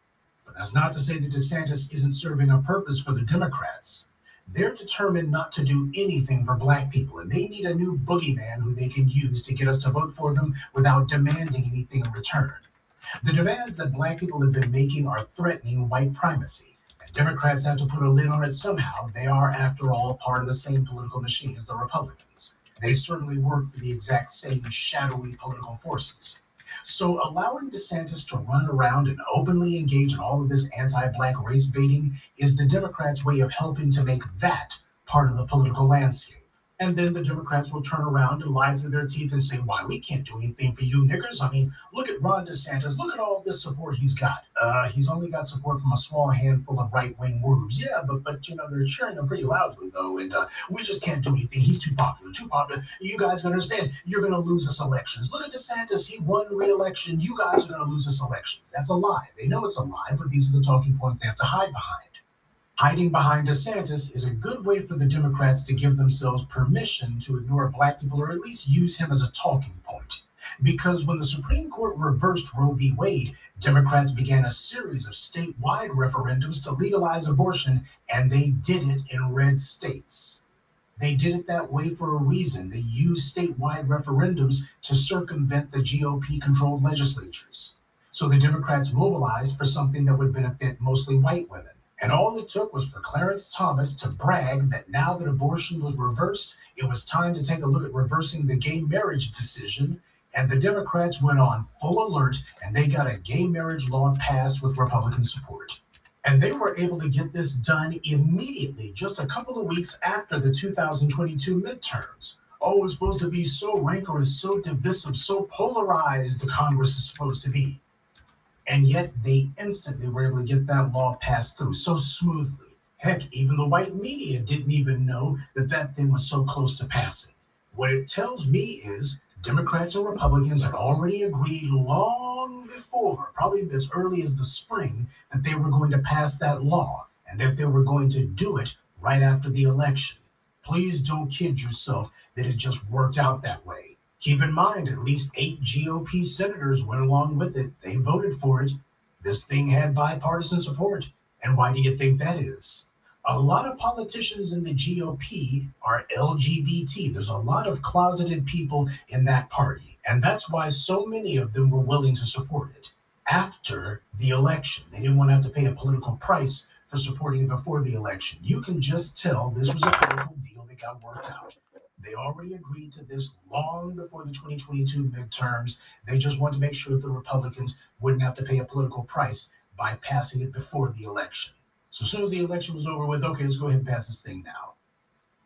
But that's not to say that DeSantis isn't serving a purpose for the Democrats. They're determined not to do anything for black people, and they need a new boogeyman who they can use to get us to vote for them without demanding anything in return. The demands that black people have been making are threatening white primacy, and Democrats have to put a lid on it somehow. They are, after all, part of the same political machine as the Republicans. They certainly work for the exact same shadowy political forces. So allowing DeSantis to run around and openly engage in all of this anti-black race baiting is the Democrats' way of helping to make that part of the political landscape. And then the Democrats will turn around and lie through their teeth and say, why, we can't do anything for you niggers. I mean, look at Ron DeSantis. Look at all this support he's got. Uh, he's only got support from a small handful of right-wing groups. Yeah, but, but you know, they're cheering him pretty loudly, though. And uh, we just can't do anything. He's too popular, too popular. You guys understand. You're going to lose us elections. Look at DeSantis. He won re-election. You guys are going to lose us elections. That's a lie. They know it's a lie, but these are the talking points they have to hide behind. Hiding behind DeSantis is a good way for the Democrats to give themselves permission to ignore black people or at least use him as a talking point. Because when the Supreme Court reversed Roe v. Wade, Democrats began a series of statewide referendums to legalize abortion, and they did it in red states. They did it that way for a reason. They used statewide referendums to circumvent the GOP controlled legislatures. So the Democrats mobilized for something that would benefit mostly white women. And all it took was for Clarence Thomas to brag that now that abortion was reversed, it was time to take a look at reversing the gay marriage decision. And the Democrats went on full alert and they got a gay marriage law passed with Republican support. And they were able to get this done immediately, just a couple of weeks after the 2022 midterms. Oh, it's supposed to be so rancorous, so divisive, so polarized, the Congress is supposed to be. And yet they instantly were able to get that law passed through so smoothly. Heck, even the white media didn't even know that that thing was so close to passing. What it tells me is Democrats and Republicans had already agreed long before, probably as early as the spring, that they were going to pass that law and that they were going to do it right after the election. Please don't kid yourself that it just worked out that way. Keep in mind, at least eight GOP senators went along with it. They voted for it. This thing had bipartisan support. And why do you think that is? A lot of politicians in the GOP are LGBT. There's a lot of closeted people in that party. And that's why so many of them were willing to support it after the election. They didn't want to have to pay a political price for supporting it before the election. You can just tell this was a political deal that got worked out. They already agreed to this long before the 2022 midterms. They just wanted to make sure that the Republicans wouldn't have to pay a political price by passing it before the election. So as soon as the election was over with, okay, let's go ahead and pass this thing now.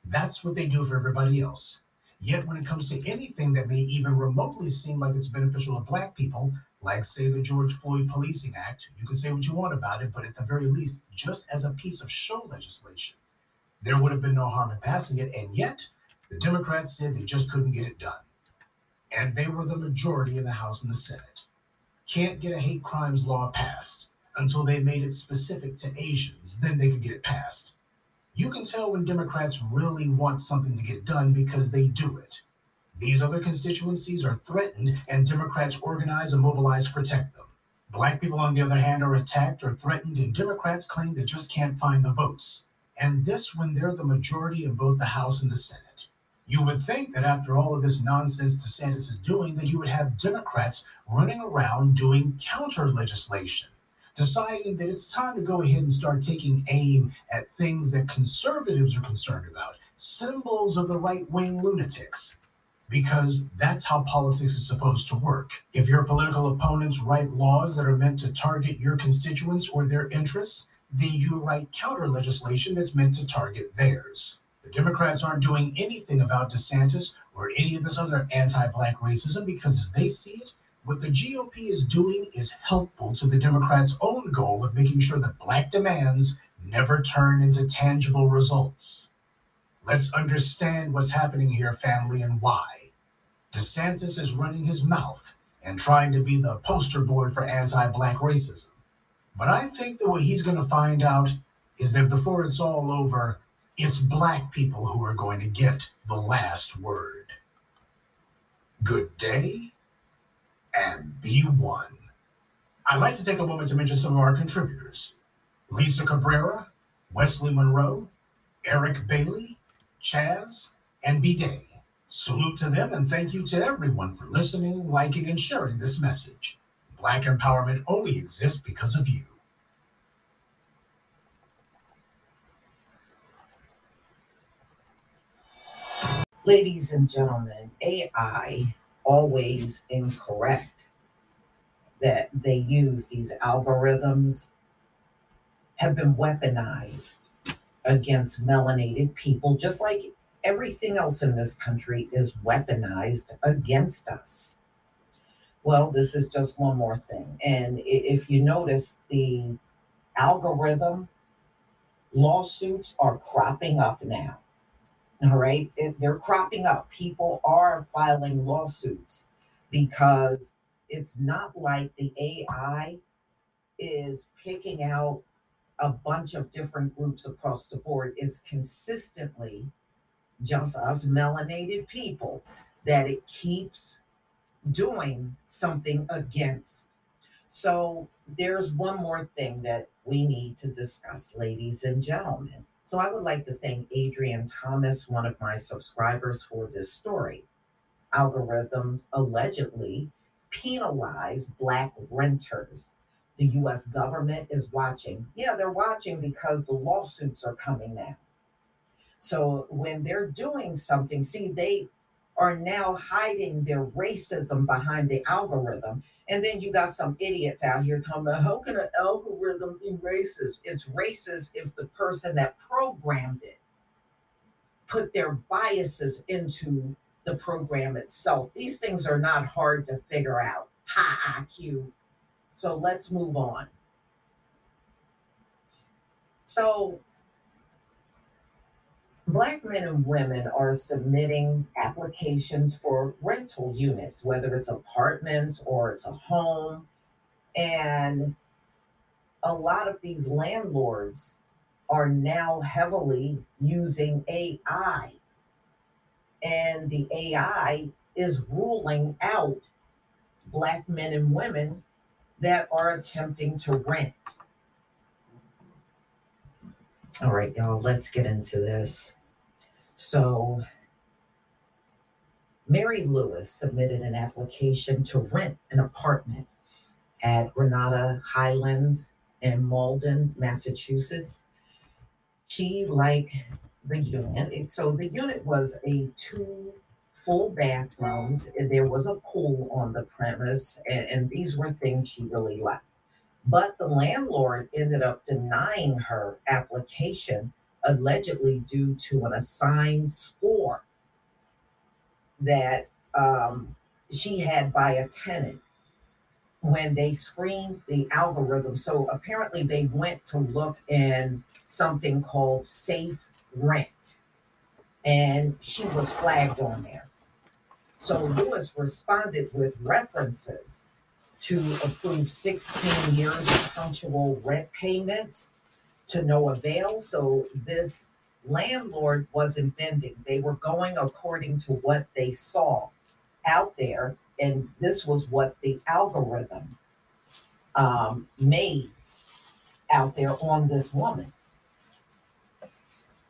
That's what they do for everybody else. Yet when it comes to anything that may even remotely seem like it's beneficial to black people, like say the George Floyd Policing Act, you can say what you want about it, but at the very least, just as a piece of show legislation, there would have been no harm in passing it. And yet, the Democrats said they just couldn't get it done. And they were the majority in the House and the Senate. Can't get a hate crimes law passed until they made it specific to Asians, then they could get it passed. You can tell when Democrats really want something to get done because they do it. These other constituencies are threatened, and Democrats organize and mobilize to protect them. Black people, on the other hand, are attacked or threatened, and Democrats claim they just can't find the votes. And this when they're the majority in both the House and the Senate. You would think that after all of this nonsense DeSantis is doing, that you would have Democrats running around doing counter legislation deciding that it's time to go ahead and start taking aim at things that conservatives are concerned about, symbols of the right wing lunatics. Because that's how politics is supposed to work. If your political opponents write laws that are meant to target your constituents or their interests, then you write counter legislation that's meant to target theirs. The Democrats aren't doing anything about DeSantis or any of this other anti black racism because, as they see it, what the GOP is doing is helpful to the Democrats' own goal of making sure that black demands never turn into tangible results. Let's understand what's happening here, family, and why. DeSantis is running his mouth and trying to be the poster boy for anti black racism. But I think that what he's going to find out is that before it's all over, it's black people who are going to get the last word. Good day and be one. I'd like to take a moment to mention some of our contributors Lisa Cabrera, Wesley Monroe, Eric Bailey, Chaz, and B Day. Salute to them and thank you to everyone for listening, liking, and sharing this message. Black empowerment only exists because of you. Ladies and gentlemen, AI always incorrect that they use these algorithms have been weaponized against melanated people, just like everything else in this country is weaponized against us. Well, this is just one more thing. And if you notice, the algorithm lawsuits are cropping up now. All right. It, they're cropping up. People are filing lawsuits because it's not like the AI is picking out a bunch of different groups across the board. It's consistently just us melanated people that it keeps doing something against. So there's one more thing that we need to discuss, ladies and gentlemen. So I would like to thank Adrian Thomas, one of my subscribers, for this story. Algorithms allegedly penalize Black renters. The US government is watching. Yeah, they're watching because the lawsuits are coming now. So when they're doing something, see, they are now hiding their racism behind the algorithm and then you got some idiots out here talking about how can an algorithm be racist? It's racist if the person that programmed it put their biases into the program itself. These things are not hard to figure out. Ha, IQ. So let's move on. So Black men and women are submitting applications for rental units, whether it's apartments or it's a home. And a lot of these landlords are now heavily using AI. And the AI is ruling out Black men and women that are attempting to rent. All right, y'all, let's get into this. So, Mary Louis submitted an application to rent an apartment at Granada Highlands in Malden, Massachusetts. She liked the unit. It- So the unit was a two full bathrooms. There was a pool on the premise, and, and these were things she really liked. But the landlord ended up denying her application allegedly due to an assigned score that um, she had by a tenant when they screened the algorithm. So apparently they went to look in something called safe rent, and she was flagged on there. So Lewis responded with references to approve 16 years of punctual rent payments to no avail. So this landlord wasn't bending. They were going according to what they saw out there, and this was what the algorithm um, made out there on this woman.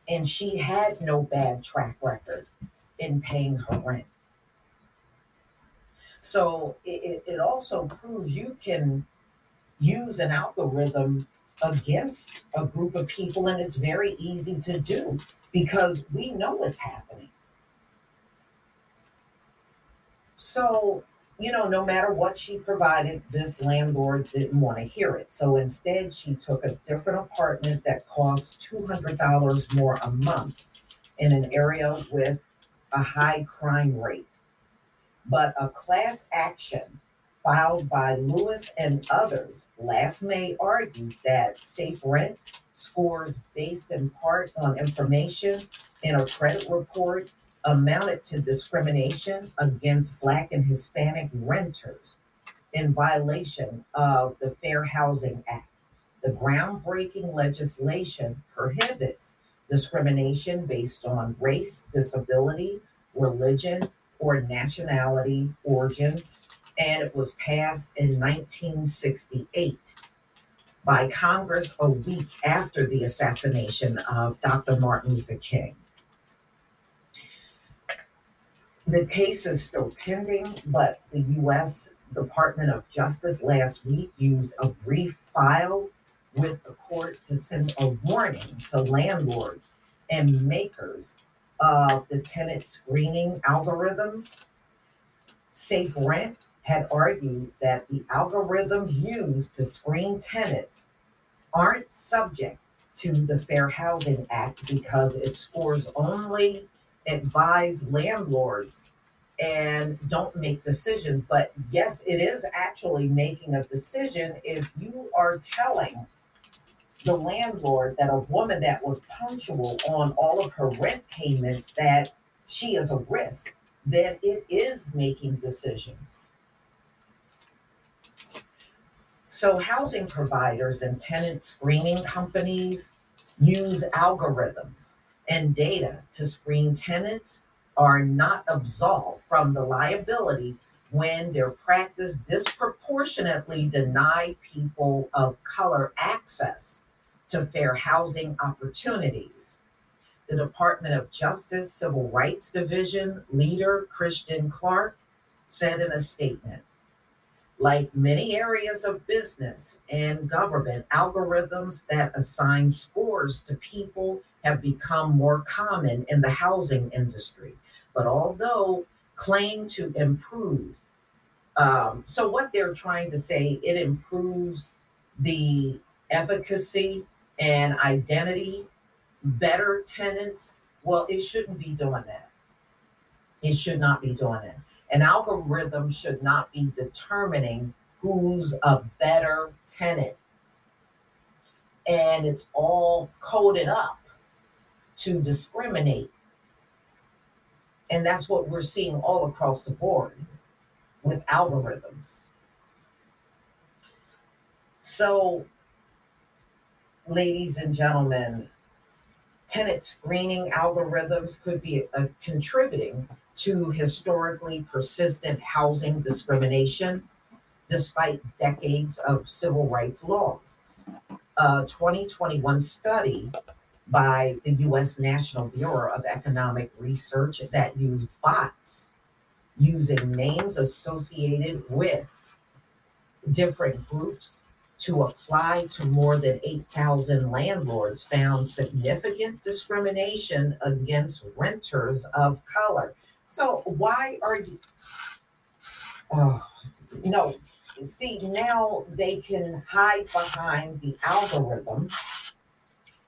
And she had no bad track record in paying her rent. So it, it, also proves you can use an algorithm against a group of people, and it's very easy to do because we know it's happening. So, you know, no matter what she provided, this landlord didn't want to hear it. So instead, she took a different apartment that cost $200 more a month in an area with a high crime rate. But a class action filed by Louis and others last May argues that safe rent scores based in part on information in a credit report amounted to discrimination against Black and Hispanic renters in violation of the Fair Housing Act. The groundbreaking legislation prohibits discrimination based on race, disability, religion, or nationality, origin, and it was passed in 1968 by Congress a week after the assassination of Dr. Martin Luther King. The case is still pending, but the U.S. Department of Justice last week used a brief file with the court to send a warning to landlords and makers of the tenant screening algorithms. Safe Rent had argued that the algorithms used to screen tenants aren't subject to the Fair Housing Act because it scores only advise landlords and don't make decisions. But yes, it is actually making a decision if you are telling the landlord that a woman that was punctual on all of her rent payments that she is a risk, then it is making decisions. So, housing providers and tenant screening companies use algorithms and data to screen tenants are not absolved from the liability when their practice disproportionately deny people of color access to fair housing opportunities. The Department of Justice Civil Rights Division leader Kristen Clarke said in a statement like many areas of business and government, algorithms that assign scores to people have become more common in the housing industry. But although claim to improve, um, so what they're trying to say, it improves the efficacy and identity, better tenants. Well, it shouldn't be doing that. It should not be doing it. An algorithm should not be determining who's a better tenant. And it's all coded up to discriminate. And that's what we're seeing all across the board with algorithms. So, ladies and gentlemen, tenant screening algorithms could be contributing to historically persistent housing discrimination despite decades of civil rights laws. A 2021 study by the US National Bureau of Economic Research that used bots using names associated with different groups to apply to more than 8,000 landlords found significant discrimination against renters of color. So, why are you? Oh, no. See, now they can hide behind the algorithm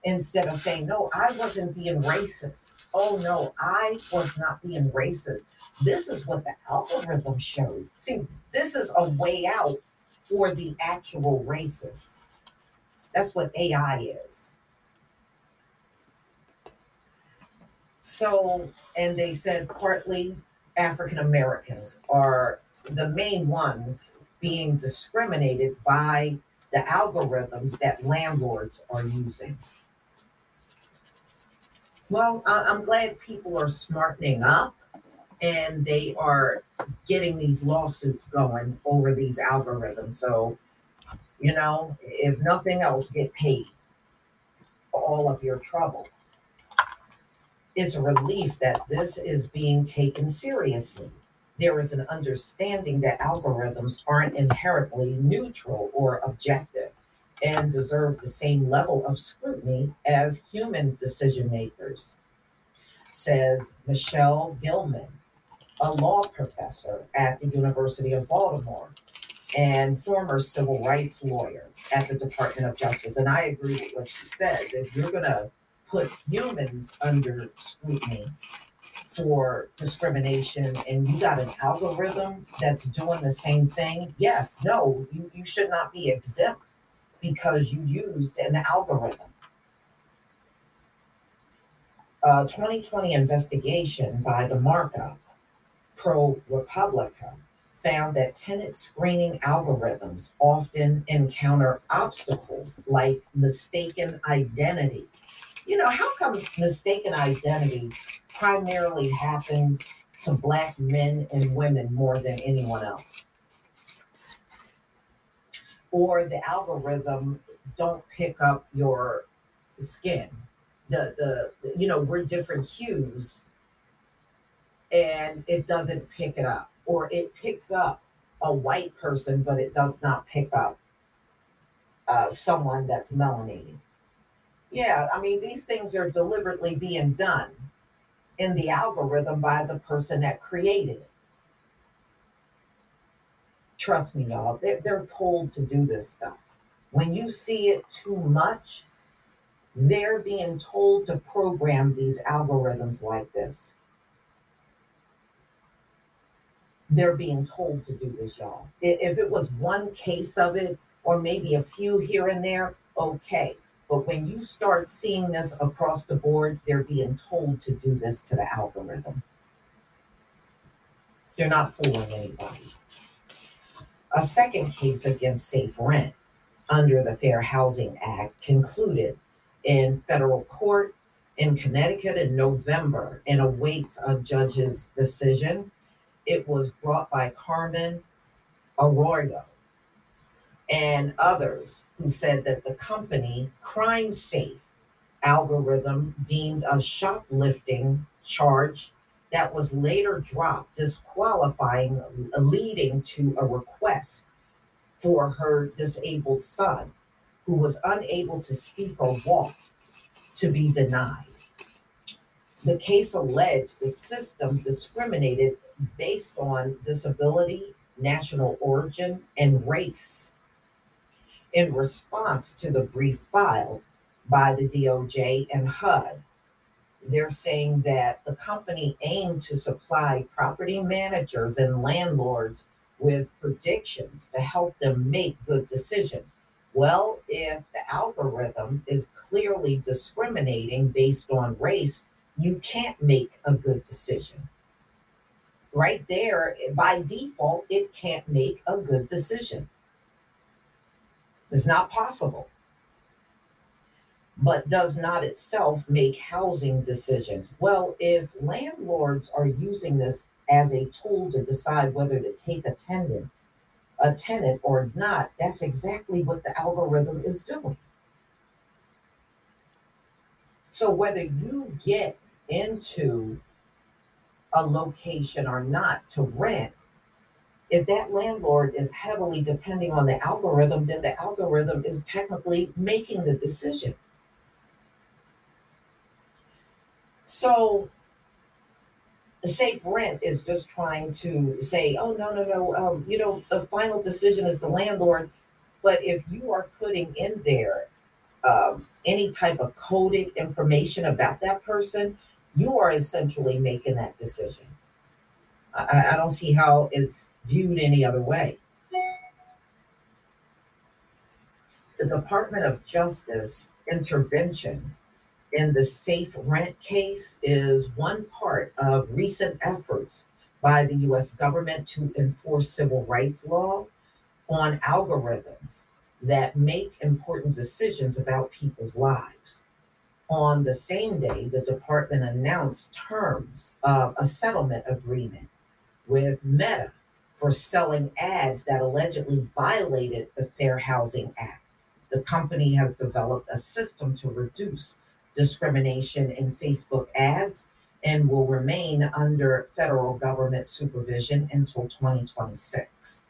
instead of saying, no, I wasn't being racist. Oh, no, I was not being racist. This is what the algorithm showed. See, this is a way out for the actual racists. That's what AI is. So, and they said partly African Americans are the main ones being discriminated by the algorithms that landlords are using. Well, I'm glad people are smartening up and they are getting these lawsuits going over these algorithms. So, you know, if nothing else, get paid for all of your trouble. It's a relief that this is being taken seriously. There is an understanding that algorithms aren't inherently neutral or objective and deserve the same level of scrutiny as human decision makers, says Michele Gilman, a law professor at the University of Baltimore and former civil rights lawyer at the Department of Justice. And I agree with what she says. If you're going to put humans under scrutiny for discrimination and you got an algorithm that's doing the same thing, yes, no, you, you should not be exempt because you used an algorithm. Uh, a 2020 investigation by the Markup Pro Republica found that tenant screening algorithms often encounter obstacles like mistaken identity. You know, how come mistaken identity primarily happens to Black men and women more than anyone else? Or the algorithm don't pick up your skin. The, the, you know, we're different hues and it doesn't pick it up, or it picks up a white person, but it does not pick up uh, someone that's melanated. Yeah, I mean, these things are deliberately being done in the algorithm by the person that created it. Trust me, y'all, they're, they're told to do this stuff. When you see it too much, they're being told to program these algorithms like this. They're being told to do this, y'all. If it was one case of it, or maybe a few here and there, okay. But when you start seeing this across the board, they're being told to do this to the algorithm. They're not fooling anybody. A second case against Safe Rent under the Fair Housing Act concluded in federal court in Connecticut in November and awaits a judge's decision it was brought by Carmen Arroyo and others who said that the company CrimSAFE algorithm deemed a shoplifting charge that was later dropped, disqualifying, leading to a request for her disabled son, who was unable to speak or walk, to be denied. The case alleged the system discriminated based on disability, national origin, and race. In response to the brief filed by the DOJ and HUD, they're saying that the company aimed to supply property managers and landlords with predictions to help them make good decisions. Well, if the algorithm is clearly discriminating based on race, you can't make a good decision right there, by default, it can't make a good decision. It's not possible. But does not itself make housing decisions. Well, if landlords are using this as a tool to decide whether to take a tenant, a tenant or not, that's exactly what the algorithm is doing. So whether you get into a location or not to rent, if that landlord is heavily depending on the algorithm, then the algorithm is technically making the decision. So safe rent is just trying to say, oh, no, no, no, um, you know, the final decision is the landlord. But if you are putting in there um, any type of coded information about that person, you are essentially making that decision. I, I don't see how it's viewed any other way. The Department of Justice intervention in the safe rent case is one part of recent efforts by the US government to enforce civil rights law on algorithms that make important decisions about people's lives. On the same day, the department announced terms of a settlement agreement with Meta for selling ads that allegedly violated the Fair Housing Act. The company has developed a system to reduce discrimination in Facebook ads and will remain under federal government supervision until 2026.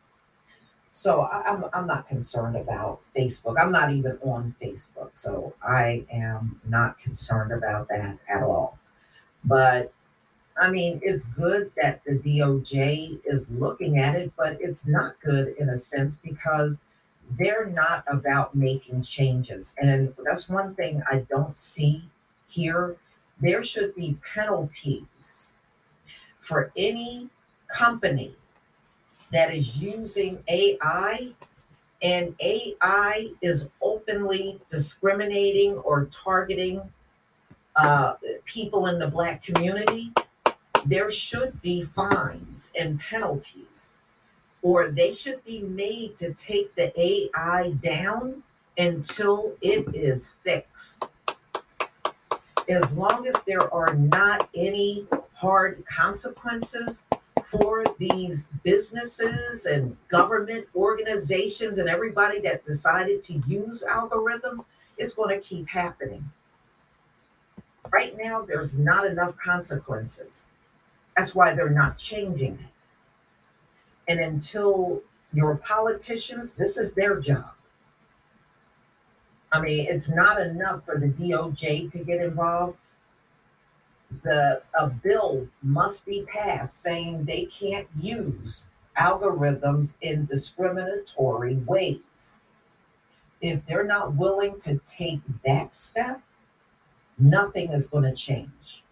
So I, I'm, I'm not concerned about Facebook. I'm not even on Facebook. So I am not concerned about that at all. But I mean, it's good that the DOJ is looking at it, but it's not good in a sense because they're not about making changes. And that's one thing I don't see here. There should be penalties for any company that is using AI and AI is openly discriminating or targeting uh, people in the Black community, there should be fines and penalties, or they should be made to take the AI down until it is fixed. As long as there are not any hard consequences, for these businesses and government organizations and everybody that decided to use algorithms is going to keep happening. Right now, there's not enough consequences. That's why they're not changing it. And until your politicians, this is their job. I mean, it's not enough for the DOJ to get involved the a bill must be passed saying they can't use algorithms in discriminatory ways. If they're not willing to take that step, nothing is going to change.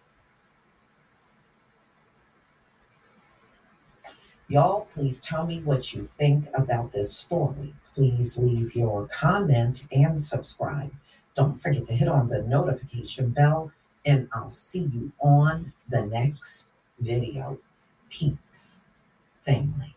Y'all, please tell me what you think about this story. Please leave your comment and subscribe. Don't forget to hit on the notification bell and I'll see you on the next video. Peace, family.